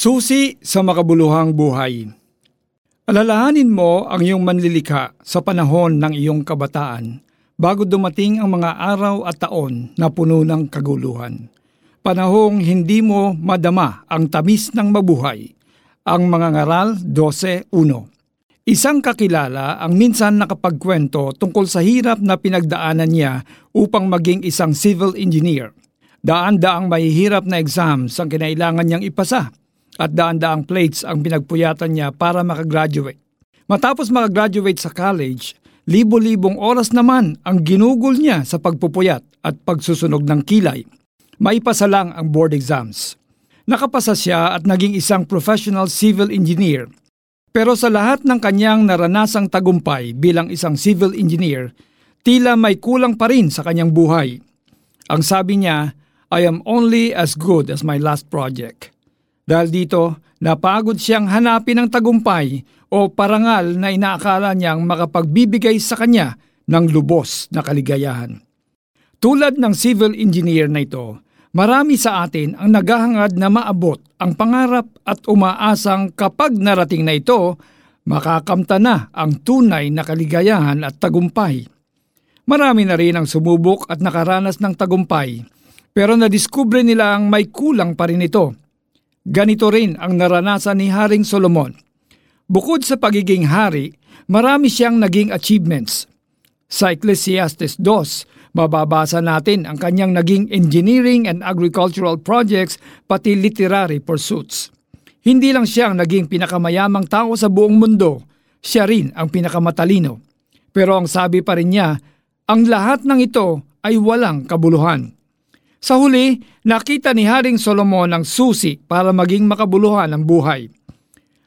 Susi sa makabuluhang buhay. Alalahanin mo ang iyong manlilika sa panahon ng iyong kabataan bago dumating ang mga araw at taon na puno ng kaguluhan. Panahong hindi mo madama ang tamis ng mabuhay. Ang mga ngaral 12.1 Isang kakilala ang minsan nakapagkwento tungkol sa hirap na pinagdaanan niya upang maging isang civil engineer. Daan-daang mahihirap na exams ang kinailangan niyang ipasa at daan-daang plates ang pinagpuyatan niya para makagraduate. Matapos makagraduate sa college, libo-libong oras naman ang ginugol niya sa pagpupuyat at pagsusunog ng kilay. Maipasa lang ang board exams. Nakapasa siya at naging isang professional civil engineer. Pero sa lahat ng kanyang naranasang tagumpay bilang isang civil engineer, tila may kulang pa rin sa kanyang buhay. Ang sabi niya, I am only as good as my last project. Dahil dito, napagod siyang hanapin ang tagumpay o parangal na inaakala niyang makapagbibigay sa kanya ng lubos na kaligayahan. Tulad ng civil engineer na ito, marami sa atin ang naghahangad na maabot ang pangarap at umaasang kapag narating na ito, makakamta na ang tunay na kaligayahan at tagumpay. Marami na rin ang sumubok at nakaranas ng tagumpay, pero nadiskubre nila ang may kulang pa rin ito Ganito rin ang naranasan ni Haring Solomon. Bukod sa pagiging hari, marami siyang naging achievements. Sa Ecclesiastes 2, mababasa natin ang kanyang naging engineering and agricultural projects pati literary pursuits. Hindi lang siya ang naging pinakamayamang tao sa buong mundo, siya rin ang pinakamatalino. Pero ang sabi pa rin niya, ang lahat ng ito ay walang kabuluhan. Sa huli, nakita ni Haring Solomon ang susi para maging makabuluhan ang buhay.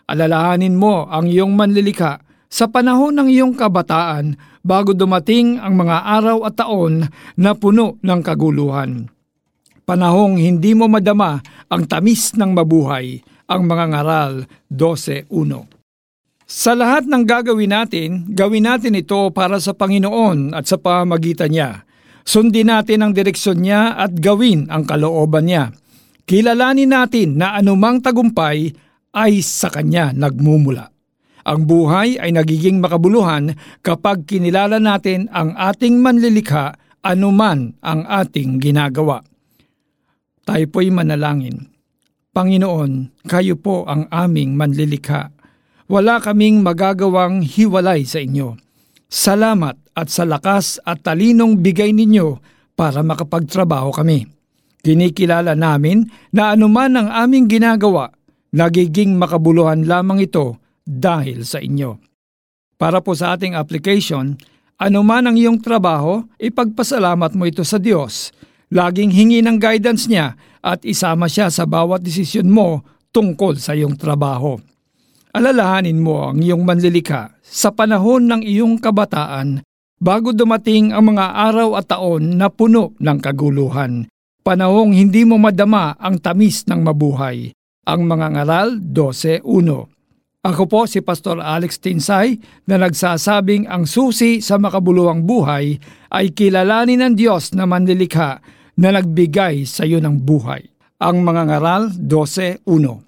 Alalahanin mo ang iyong manlilika sa panahon ng iyong kabataan bago dumating ang mga araw at taon na puno ng kaguluhan. Panahong hindi mo madama ang tamis ng mabuhay, ang mga ngaral 12.1. Sa lahat ng gagawin natin, gawin natin ito para sa Panginoon at sa pamagitan niya Sundin natin ang direksyon niya at gawin ang kalooban niya. Kilalanin natin na anumang tagumpay ay sa kanya nagmumula. Ang buhay ay nagiging makabuluhan kapag kinilala natin ang ating manlilikha anuman ang ating ginagawa. Tayo po'y manalangin. Panginoon, kayo po ang aming manlilikha. Wala kaming magagawang hiwalay sa inyo. Salamat at sa lakas at talinong bigay ninyo para makapagtrabaho kami. Kinikilala namin na anuman ang aming ginagawa, nagiging makabuluhan lamang ito dahil sa inyo. Para po sa ating application, anuman ang iyong trabaho, ipagpasalamat mo ito sa Diyos. Laging hingi ng guidance niya at isama siya sa bawat desisyon mo tungkol sa iyong trabaho. Alalahanin mo ang iyong manlilika sa panahon ng iyong kabataan bago dumating ang mga araw at taon na puno ng kaguluhan. Panahong hindi mo madama ang tamis ng mabuhay. Ang mga ngaral 12.1 Ako po si Pastor Alex Tinsay na nagsasabing ang susi sa makabuluhang buhay ay kilalanin ng Diyos na manlilikha na nagbigay sa iyo ng buhay. Ang mga ngaral 12.1